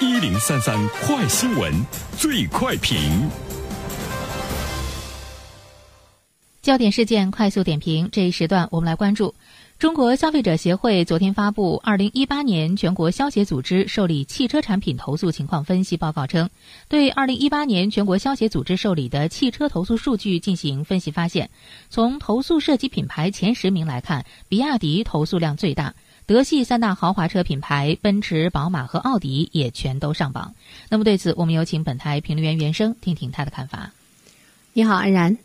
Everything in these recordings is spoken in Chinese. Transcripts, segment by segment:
一零三三快新闻，最快评。焦点事件快速点评，这一时段我们来关注。中国消费者协会昨天发布《二零一八年全国消协组织受理汽车产品投诉情况分析报告》，称，对二零一八年全国消协组织受理的汽车投诉数据进行分析，发现，从投诉涉及品牌前十名来看，比亚迪投诉量最大，德系三大豪华车品牌奔驰、宝马和奥迪也全都上榜。那么对此，我们有请本台评论员袁生听听他的看法。你好，安然。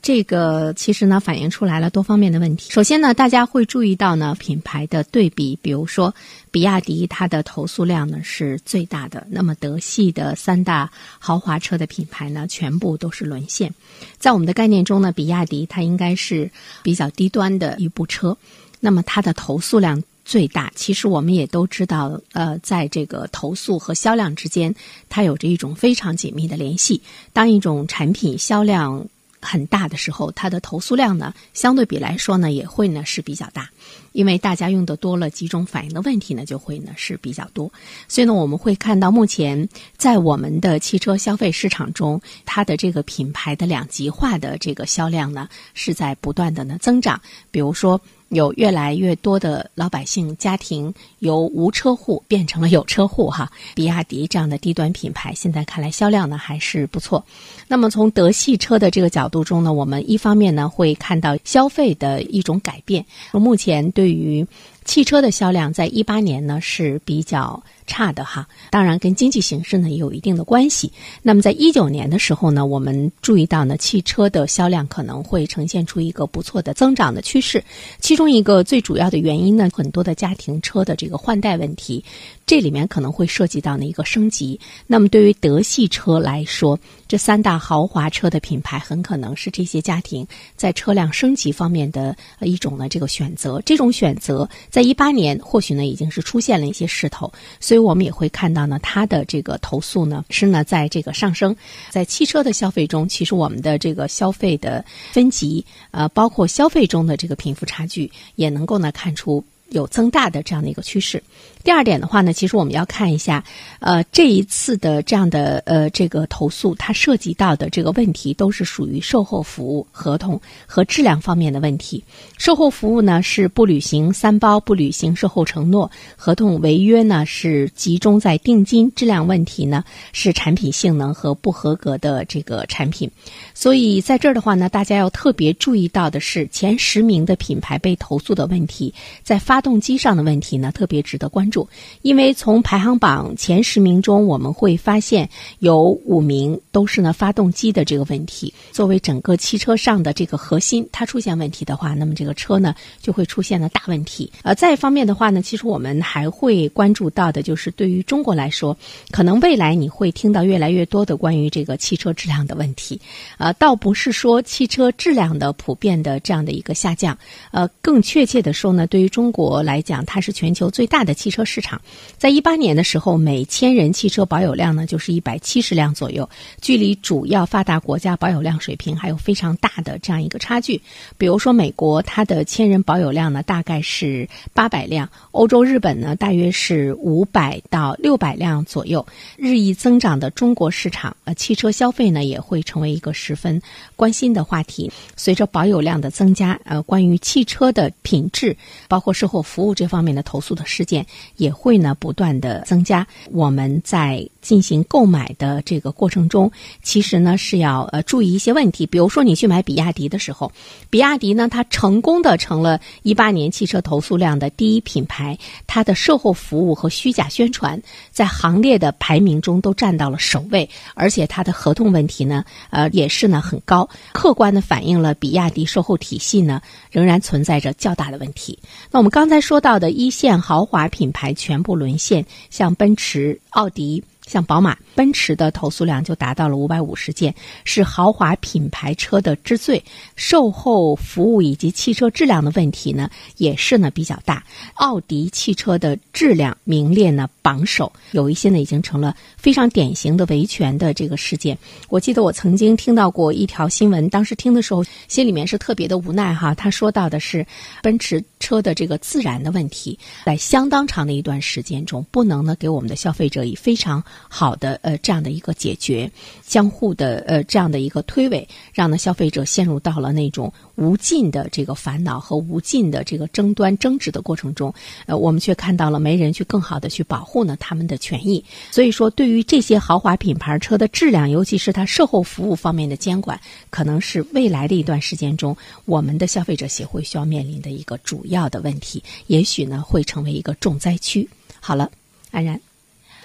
这个其实呢，反映出来了多方面的问题。首先呢，大家会注意到呢，品牌的对比，比如说，比亚迪它的投诉量呢是最大的，那么德系的三大豪华车的品牌呢，全部都是沦陷。在我们的概念中呢，比亚迪它应该是比较低端的一部车，那么它的投诉量最大。其实我们也都知道，呃，在这个投诉和销量之间，它有着一种非常紧密的联系。当一种产品销量，很大的时候，它的投诉量呢，相对比来说呢，也会呢是比较大，因为大家用的多了，几种反映的问题呢就会呢是比较多，所以呢，我们会看到目前在我们的汽车消费市场中，它的这个品牌的两极化的这个销量呢是在不断的呢增长，比如说。有越来越多的老百姓家庭由无车户变成了有车户哈，比亚迪这样的低端品牌，现在看来销量呢还是不错。那么从德系车的这个角度中呢，我们一方面呢会看到消费的一种改变，目前对于。汽车的销量在一八年呢是比较差的哈，当然跟经济形势呢也有一定的关系。那么在一九年的时候呢，我们注意到呢，汽车的销量可能会呈现出一个不错的增长的趋势。其中一个最主要的原因呢，很多的家庭车的这个换代问题，这里面可能会涉及到呢一个升级。那么对于德系车来说，这三大豪华车的品牌很可能是这些家庭在车辆升级方面的一种呢这个选择。这种选择在一八年，或许呢已经是出现了一些势头，所以我们也会看到呢，它的这个投诉呢是呢在这个上升。在汽车的消费中，其实我们的这个消费的分级，呃，包括消费中的这个贫富差距，也能够呢看出有增大的这样的一个趋势。第二点的话呢，其实我们要看一下，呃，这一次的这样的呃这个投诉，它涉及到的这个问题都是属于售后服务合同和质量方面的问题。售后服务呢是不履行三包、不履行售后承诺；合同违约呢是集中在定金；质量问题呢是产品性能和不合格的这个产品。所以在这儿的话呢，大家要特别注意到的是，前十名的品牌被投诉的问题，在发动机上的问题呢，特别值得关注注，因为从排行榜前十名中，我们会发现有五名都是呢发动机的这个问题。作为整个汽车上的这个核心，它出现问题的话，那么这个车呢就会出现了大问题。呃，再一方面的话呢，其实我们还会关注到的，就是对于中国来说，可能未来你会听到越来越多的关于这个汽车质量的问题。呃，倒不是说汽车质量的普遍的这样的一个下降，呃，更确切的说呢，对于中国来讲，它是全球最大的汽车。车市场，在一八年的时候，每千人汽车保有量呢就是一百七十辆左右，距离主要发达国家保有量水平还有非常大的这样一个差距。比如说，美国它的千人保有量呢大概是八百辆，欧洲、日本呢大约是五百到六百辆左右。日益增长的中国市场，呃，汽车消费呢也会成为一个十分关心的话题。随着保有量的增加，呃，关于汽车的品质，包括售后服务这方面的投诉的事件。也会呢不断的增加。我们在进行购买的这个过程中，其实呢是要呃注意一些问题。比如说你去买比亚迪的时候，比亚迪呢它成功的成了一八年汽车投诉量的第一品牌，它的售后服务和虚假宣传在行列的排名中都占到了首位，而且它的合同问题呢呃也是呢很高，客观的反映了比亚迪售后体系呢仍然存在着较大的问题。那我们刚才说到的一线豪华品牌。全部沦陷，像奔驰、奥迪。像宝马、奔驰的投诉量就达到了五百五十件，是豪华品牌车的之最。售后服务以及汽车质量的问题呢，也是呢比较大。奥迪汽车的质量名列呢榜首，有一些呢已经成了非常典型的维权的这个事件。我记得我曾经听到过一条新闻，当时听的时候心里面是特别的无奈哈。他说到的是奔驰车的这个自燃的问题，在相当长的一段时间中，不能呢给我们的消费者以非常好的呃这样的一个解决，相互的呃这样的一个推诿，让呢消费者陷入到了那种无尽的这个烦恼和无尽的这个争端争执的过程中，呃，我们却看到了没人去更好的去保护呢他们的权益。所以说，对于这些豪华品牌车的质量，尤其是它售后服务方面的监管，可能是未来的一段时间中我们的消费者协会需要面临的一个主要的问题，也许呢会成为一个重灾区。好了，安然。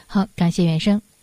好，感谢袁生。